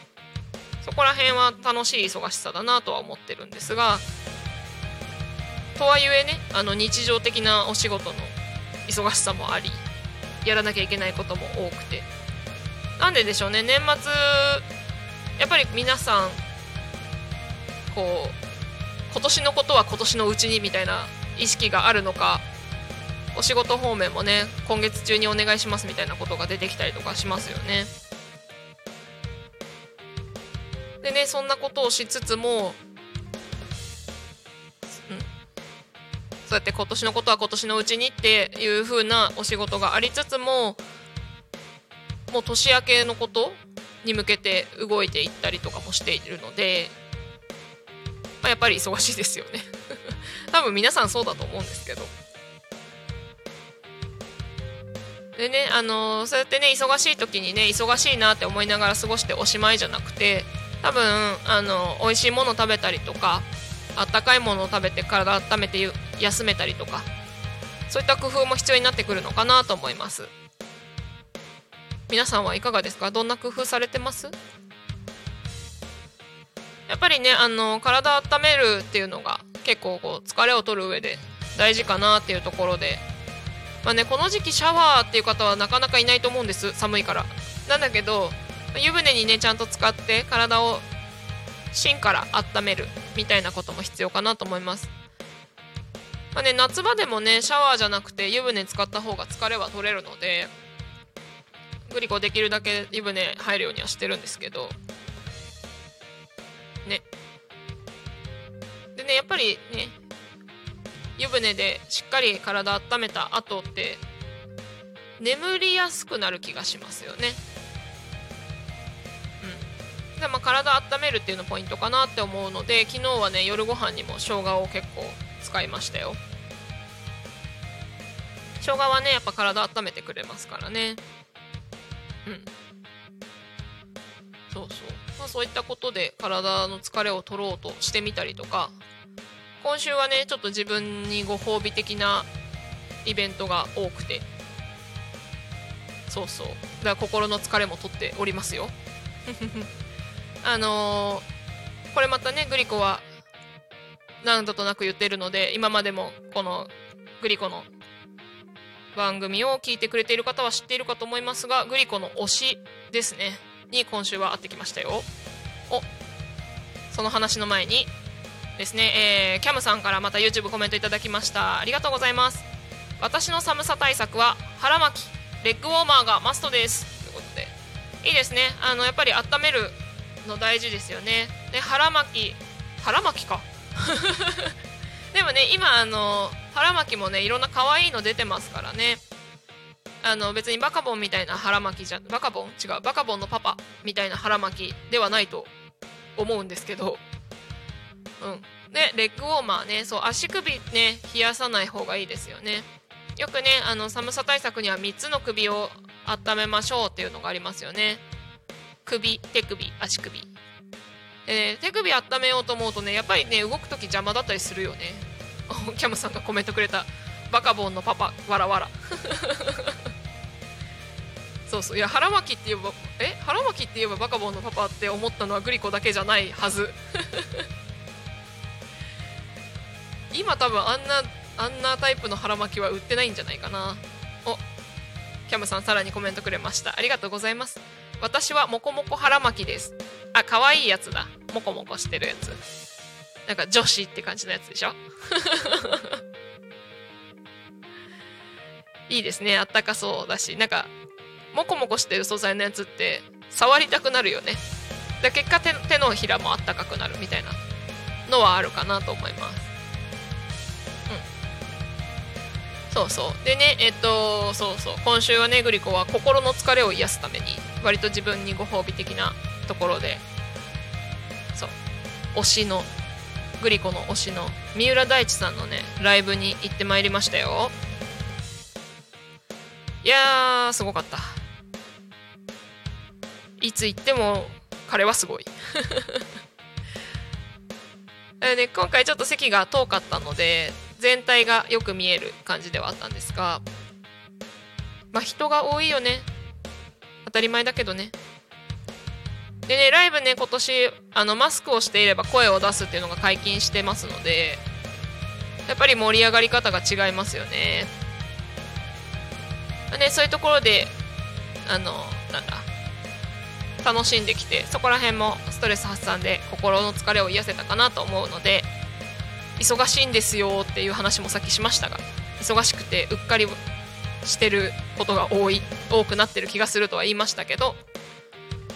そこら辺は楽しい忙しさだなとは思ってるんですがとはいえねあの日常的なお仕事の忙しさもありやらなきゃいけないことも多くてなんででしょうね年末やっぱり皆さんこう今年のことは今年のうちにみたいな意識があるのかお仕事方面もね今月中にお願いしますみたいなことが出てきたりとかしますよね。でねそんなことをしつつも、そうやって今年のことは今年のうちにっていう風なお仕事がありつつももう年明けのことに向けて動いていったりとかもしているので、まあ、やっぱり忙しいですよね。多分皆さんそうだと思うんですけど。でねあのそうやってね忙しい時にね忙しいなって思いながら過ごしておしまいじゃなくて多分あの美味しいもの食べたりとかあったかいものを食べて体温めて休めたりとかそういった工夫も必要になってくるのかなと思います。皆さんはいかがですか？どんな工夫されてます？やっぱりねあの体温めるっていうのが結構こう疲れを取る上で大事かなっていうところで。まあねこの時期シャワーっていう方はなかなかいないと思うんです寒いから。なんだけど湯船にねちゃんと使って体を芯から温めるみたいなことも必要かなと思います。まあね、夏場でもねシャワーじゃなくて湯船使った方が疲れは取れるのでグリコできるだけ湯船入るようにはしてるんですけど。ね。でねやっぱりね湯船でしっかり体温めた後って眠りやすくなる気がしますよね。うん。でまあ体温めるっていうのポイントかなって思うので昨日はね夜ご飯にも生姜を結構使いましたよ。生姜はねやっぱ体温めてくれますからね。うん。そうそう。まあそういったことで体の疲れを取ろうとしてみたりとか。今週はねちょっと自分にご褒美的なイベントが多くて。そうそう。だから心の疲れも取っておりますよ。あのー、これまたねグリコは何度となく言ってるので今までもこのグリコの番組を聞いてくれている方は知っているかと思いますがグリコの推しですね。に今週は会ってきましたよ。おその話の前にですね、えー、キャムさんからまた YouTube コメントいただきました。ありがとうございます。私の寒さ対策は腹巻きレッグウォーマーがマストです。ということでいいですね。あのやっぱり温めるの大事ですよね。で腹巻き腹巻きか。でもね今あの腹巻きもねいろんな可愛いの出てますからね。あの別にバカボンみたいな腹巻きじゃバカボン？違うバカボンのパパみたいな腹巻きではないと思うんですけど。うん。でレッグウォーマーねそう足首ね冷やさない方がいいですよね。よくねあの寒さ対策には3つの首を温めましょうっていうのがありますよね。首手首足首。えー、手首温めようと思うとねやっぱりね動く時邪魔だったりするよね。キャムさんがコメントくれた。バカボンのパパわらわら。そうそう。いや腹巻きって言えばえ？腹巻きって言えばバカボンのパパって思ったのはグリコだけじゃないはず。今多分あんなあんなタイプの腹巻きは売ってないんじゃないかな。お。キャムさんさらにコメントくれました。ありがとうございます。私はモコモコ腹巻きです。あ可愛いやつだ。モコモコしてるやつ。なんか女子って感じのやつでしょ？いいですね。あったかそうだし。なんかモコモコしてる素材のやつって触りたくなるよね。だ結果手のひらもあったかくなるみたいな。のはあるかなと思います。うん。そうそう。でねえっとそうそう。今週はねグリコは心の疲れを癒すために割と自分にご褒美的なところでそう推しのグリコの推しの三浦大知さんのねライブに行ってまいりましたよ。いやーすごかった。いつ行っても彼はすごい。で今回ちょっと席が遠かったので全体がよく見える感じではあったんですがまあ人が多いよね。当たり前だけどね。でねライブね今年あのマスクをしていれば声を出すっていうのが解禁してますのでやっぱり盛り上がり方が違いますよね。ねそういうところであのなんだ楽しんできてそこら辺もストレス発散で心の疲れを癒せたかなと思うので忙しいんですよっていう話もさっきしましたが忙しくてうっかりしてることが多い多くなってる気がするとは言いましたけど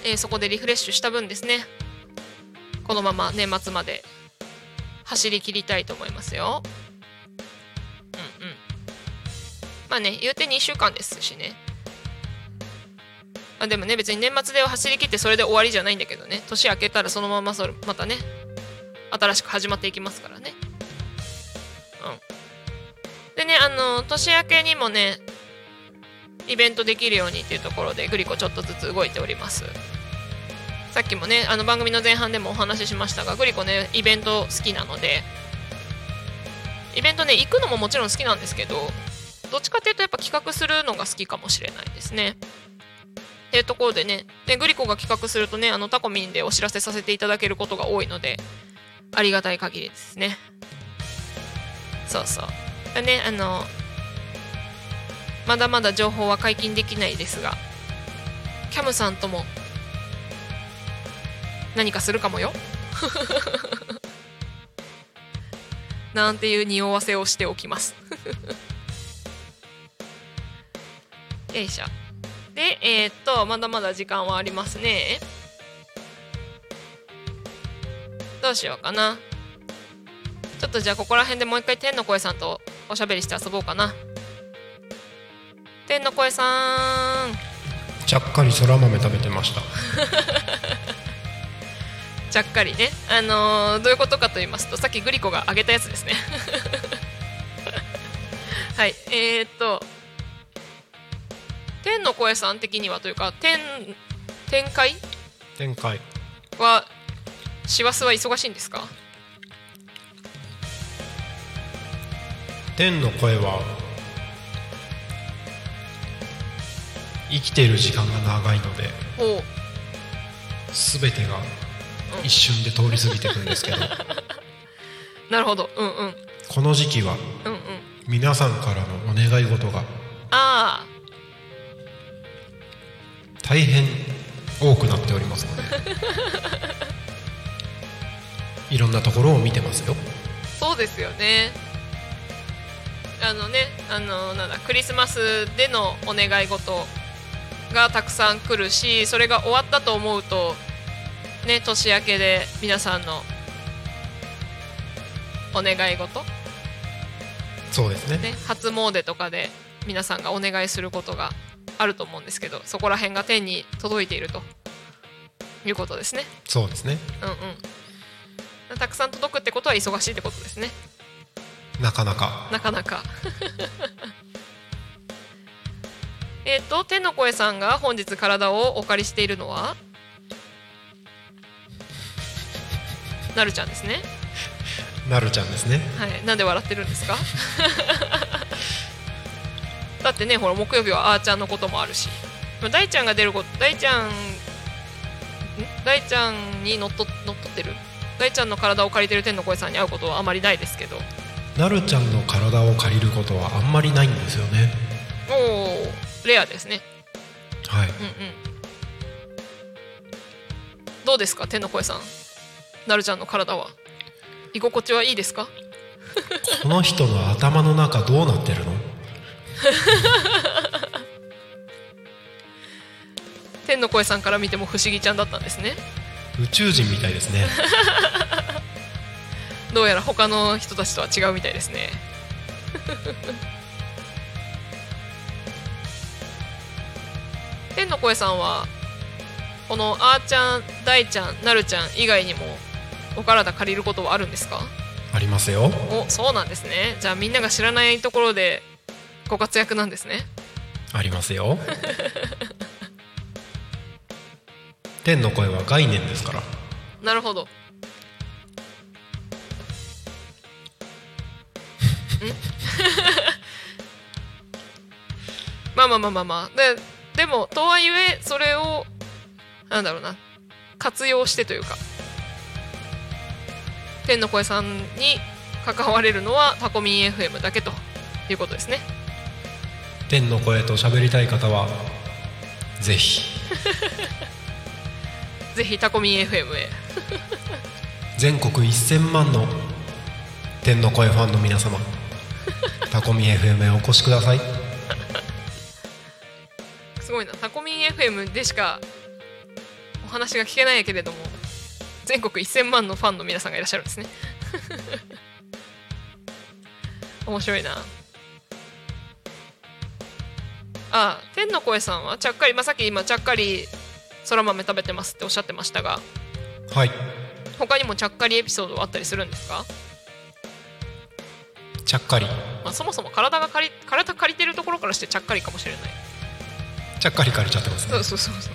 えー、そこでリフレッシュした分ですね。このまま年末まで走り切りたいと思いますよ。うんうん。まあね言うて2週間ですしね。あでもね別に年末で走り切ってそれで終わりじゃないんだけどね。年明けたらそのままそれまたね新しく始まっていきますからね。うん。でねあの年明けにもねイベントできるようにっていうところでグリコちょっとずつ動いております。さっきもねあの番組の前半でもお話ししましたがグリコねイベント好きなのでイベントね行くのももちろん好きなんですけどどっちかっていうとやっぱ企画するのが好きかもしれないですね。っていうところでねでグリコが企画するとねあのタコミンでお知らせさせていただけることが多いのでありがたい限りですね。そうそう。でねあのまだまだ情報は解禁できないですがキャムさんとも何かするかもよ。なんていう匂わせをしておきます。よいしょ。でえー、っとまだまだ時間はありますね。どうしようかな。ちょっとじゃあここら辺でもう一回天の声さんとおしゃべりして遊ぼうかな。天の声さん。ちゃっかりそら豆食べてました。ちゃっかりね。あのーどういうことかと言いますとさっきグリコがあげたやつですね。はいえー、っと天の声さん的にはというか天展開展開は師走は忙しいんですか？天の声は生きている時間が長いので全てが一瞬で通り過ぎていくんですけど。なるほど。うんうん。この時期はうんうん。皆さんからのお願い事がああ。大変多くなっておりますので。いろんなところを見てますよ。そうですよね。あのねあのなんだクリスマスでのお願い事がたくさん来るしそれが終わったと思うとね年明けで皆さんのお願い事？そうですね。ね初詣とかで皆さんがお願いすることがあると思うんですけどそこら辺が天に届いているということですね。そうですね。うんうん。たくさん届くってことは忙しいってことですね。なかなか。なかなか えっと天の声さんが本日体をお借りしているのは？なるちゃんですね。なるちゃんですね。はい。なんで笑ってるんですか？だってねほら木曜日はあーちゃんのこともあるし。まあ大ちゃんが出ること大ちゃんん？大ちゃんにのっと乗っ取ってる？大ちゃんの体を借りてる天の声さんに会うことはあまりないですけど。なるちゃんの体を借りることはあんまりないんですよね。おおレアですね。はい。うんうん。どうですか天の声さん。なるちゃんの体は。居心地はいいですか？この人の頭の中どうなってるの？天の声さんから見ても不思議ちゃんだったんですね。宇宙人みたいですね。どうやら他の人たちとは違うみたいですね天の声さんはこのあーちゃん大ちゃんなるちゃん以外にもお体借りることはあるんですか？ありますよ。おそうなんですね。じゃあみんなが知らないところでご活躍なんですね。ありますよ。天の声は概念ですから。なるほど。ん？まあまあまあまあまあ。ででもとはいえそれをなんだろうな活用してというか天の声さんに関われるのはタコミン FM だけということですね。天の声と喋りたい方はぜひ。ぜひタコミン FM へ。全国1000万の天の声ファンの皆様タコミ FM へお越しくださいすごいな。タコミン FM でしかお話が聞けないけれども全国1000万のファンの皆さんがいらっしゃるんですね。面白いな。あ天の声さんは？ちゃっかり、まあ、さっき今ちゃっかりそら豆食べてますっておっしゃってましたがはい。他にもちゃっかりエピソードはあったりするんですか、ちゃっかり。まあ、そもそも体が借り体借りてるところからしてちゃっかりかもしれないちゃっかり借りちゃってますね。そうそうそうそう。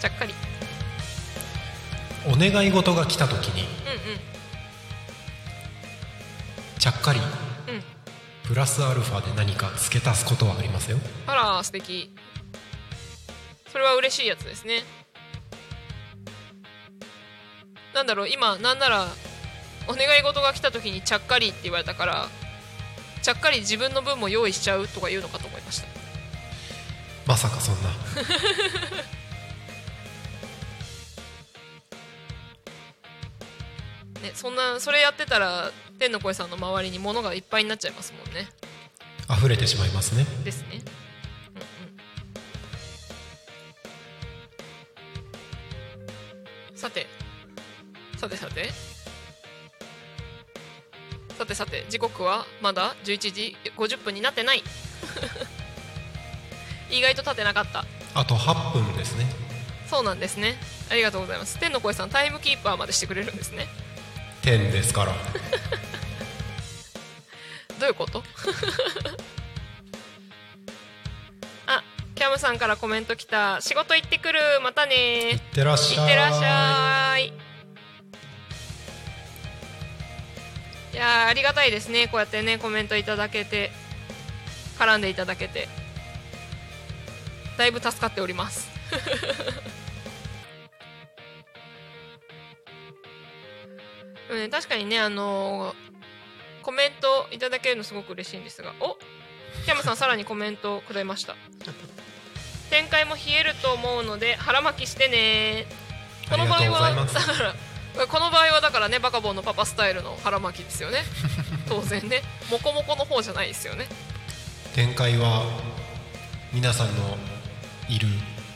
ちゃっかり。お願い事が来た時にうんちゃっかりうんうん。プラスアルファで何か付け足すことはありますよ。あら素敵。それは嬉しいやつですね。なんだろう今なんならお願い事が来た時にちゃっかりって言われたからちゃっかり自分の分も用意しちゃうとか言うのかと思いましたまさかそんな。ねそんなそれやってたら天の声さんの周りに物がいっぱいになっちゃいますもんね。溢れてしまいますね。ですね。さて。さてさて。さてさて。時刻はまだ11時50分になってない意外と経ってなかった。あと8分ですね。そうなんですね。ありがとうございます。天の声さんタイムキーパーまでしてくれるんですね。点ですから。どういうこと？あキャムさんからコメント来た。仕事行ってくる。またね。いってらっしゃい。いってらっしゃい。いやーありがたいですね。こうやってねコメントいただけて。絡んでいただけてだいぶ助かっております。ね確かにねあのーコメントいただけるのすごく嬉しいんですが。おキャムさんさらにコメントくれました。展開も冷えると思うので腹巻きしてね。この場合はだからこの場合はだからねバカボンのパパスタイルの腹巻きですよね。当然ね。モコモコの方じゃないですよね。展開は皆さんのいる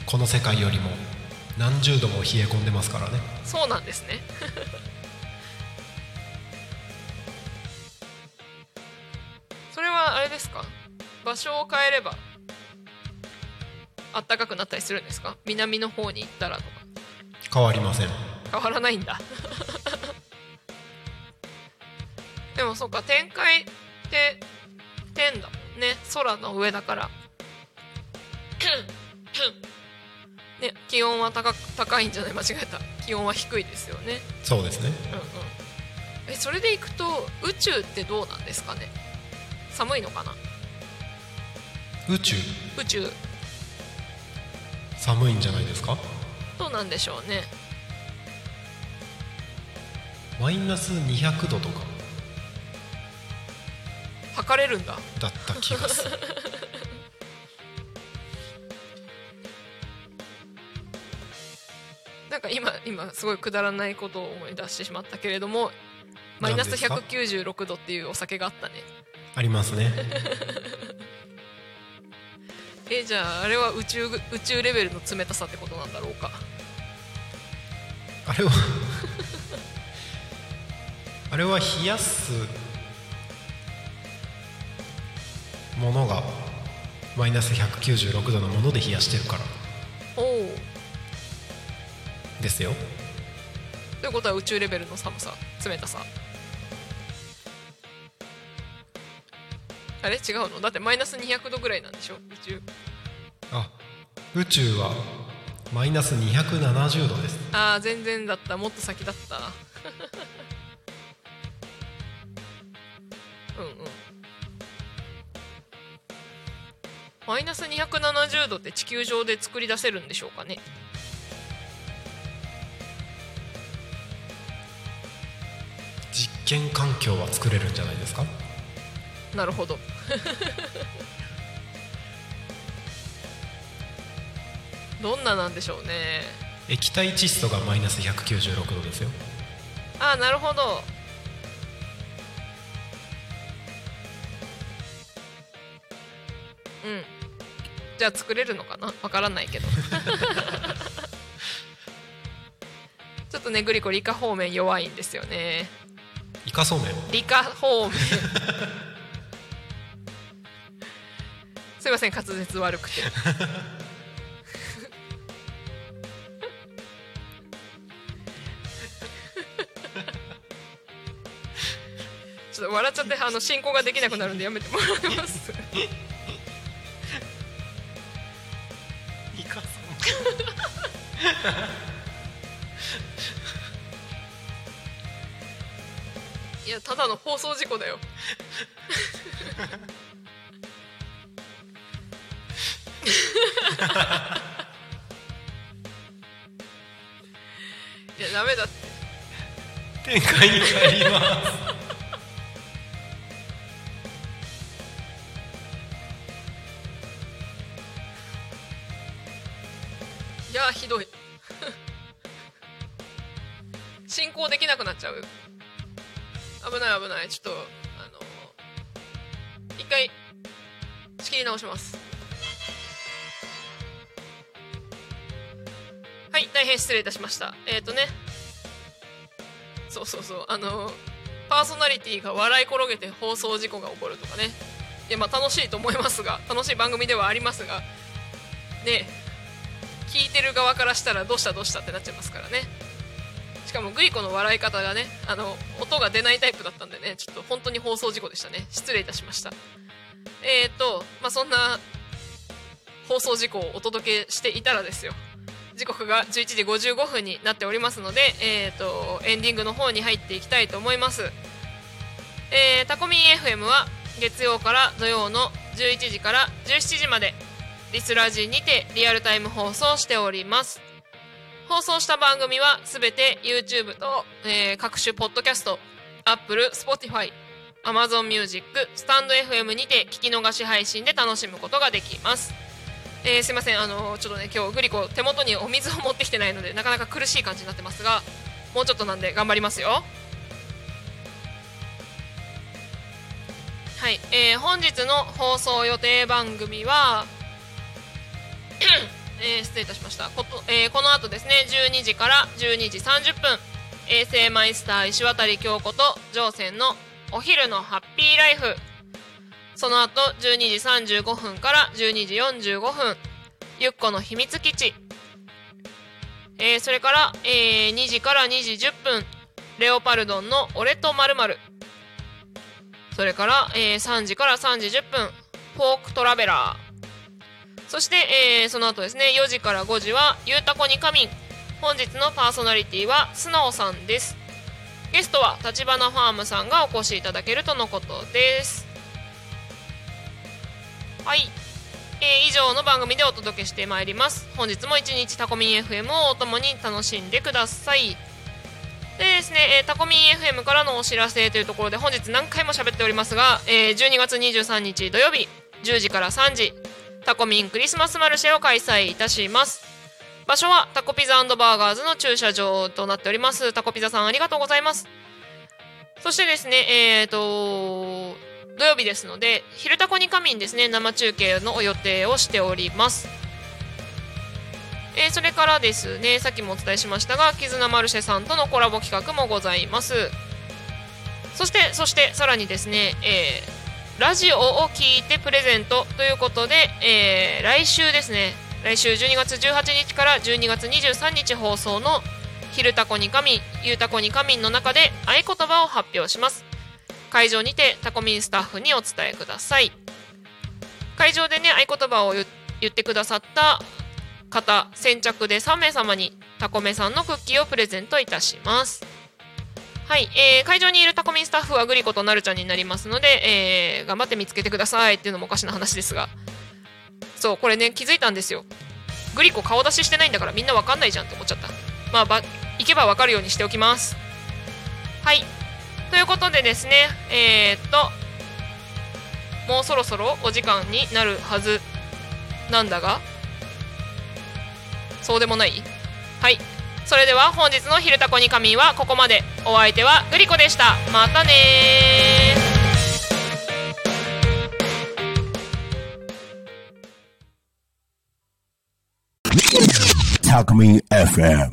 この世界よりも何十度も冷え込んでますからね。そうなんですね。それはあれですか？場所を変えればあったかくなったりするんですか？南の方に行ったらとか。変わりません。変わらないんだ。でもそうか展開って天だもんね。空の上だからね気温は高く高いんじゃない？間違えた。気温は低いですよね。そうですね。うんうん。えそれでいくと宇宙ってどうなんですかね？寒いのかな？宇宙？宇宙。寒いんじゃないですか？どうなんでしょうね。マイナス200度とか。測れるんだ。だった気がする なんか今今すごいくだらないことを思い出してしまったけれどもマイナス何ですか？196度っていうお酒があったね。ありますね。えじゃああれは宇宙宇宙レベルの冷たさってことなんだろうか？あれはあれは冷やすものがマイナス196度のもので冷やしてるから。おおですよ。ということは宇宙レベルの寒さ冷たさ。あれ？違うの？だってマイナス200度ぐらいなんでしょ？宇宙。あ宇宙はマイナス270度です。ああ全然だった。もっと先だった。うんうん。マイナス270度って地球上で作り出せるんでしょうかね？験環境は作れるんじゃないですか？なるほど。どんななんでしょうね。液体窒素がマイナス196度ですよ。ああなるほど。うん。じゃあ作れるのかな？わからないけど。ちょっとねグリコ理科方面弱いんですよね。イカそうめん理科方面。すいません滑舌悪くて。ちょっと笑っちゃってあの進行ができなくなるんでやめてもらえます？イカそうただの放送事故だよ。いやダメだって。展開に帰ります。礼いたしました。えっ、ー、とね。そうそうそう。あのパーソナリティが笑い転げて放送事故が起こるとかね。いやまあ楽しいと思いますが楽しい番組ではありますがね。聞いてる側からしたらどうしたどうしたってなっちゃいますからね。しかもグリコの笑い方がねあの音が出ないタイプだったんでねちょっと本当に放送事故でしたね。失礼いたしました。えっ、ー、とまあそんな放送事故をお届けしていたらですよ。時刻が11時55分になっておりますので、えーと、エンディングの方に入っていきたいと思います、えー、タコミン FM は月曜から土曜の11時から17時までリスラジにてリアルタイム放送しております。放送した番組はすべて YouTube と、えー、各種ポッドキャスト Apple、Spotify、Amazon Music、スタンド FM にて聞き逃し配信で楽しむことができます。えー、すいません。あのちょっとね今日グリコ手元にお水を持ってきてないのでなかなか苦しい感じになってますがもうちょっとなんで頑張りますよ。はい、えー、本日の放送予定番組は えー、失礼いたしました。こと、えー、この後ですね12時から12時30分衛星マイスター石渡京子と乗船のお昼のハッピーライフ。その後12時35分から12時45分ゆっこの秘密基地、えー、それから、えー、2時から2時10分レオパルドンの俺とまるそれから、えー、3時から3時10分フォークトラベラー。そして、えー、その後ですね4時から5時はゆうたこに仮眠。本日のパーソナリティは素直さんです。ゲストは立花ファームさんがお越しいただけるとのことです。はい、えー、以上の番組でお届けしてまいります。本日も一日タコミン FM をお供に楽しんでください。でですね、えー、タコミン FM からのお知らせというところで本日何回も喋っておりますが、えー、12月23日土曜日10時から3時タコミンクリスマスマルシェを開催いたします。場所はタコピザバーガーズの駐車場となっております。タコピザさんありがとうございます。そしてですねえっ、ー、と土曜日ですので「昼タコに仮眠」ですね生中継の予定をしております。えー、それからですねさっきもお伝えしましたが絆マルシェさんとのコラボ企画もございます。そしてそしてさらにですね、えー、ラジオを聞いてプレゼントということで、えー、来週ですね来週12月18日から12月23日放送の「昼タコに仮眠」「ゆうたこに仮眠」の中で合言葉を発表します。会場にてタコミンスタッフにお伝えください。会場でね合言葉を言ってくださった方先着で3名様にタコメさんのクッキーをプレゼントいたします。はい、えー、会場にいるタコミンスタッフはグリコとなるちゃんになりますので、えー、頑張って見つけてくださいっていうのもおかしな話ですが。そうこれね気づいたんですよ。グリコ顔出ししてないんだからみんなわかんないじゃんって思っちゃった。まあば行けばわかるようにしておきます。はい。ということでですねえー、っともうそろそろお時間になるはずなんだがそうでもない？はい。それでは本日の「昼タコに仮眠」はここまで。お相手はグリコでした。またねタコミン FM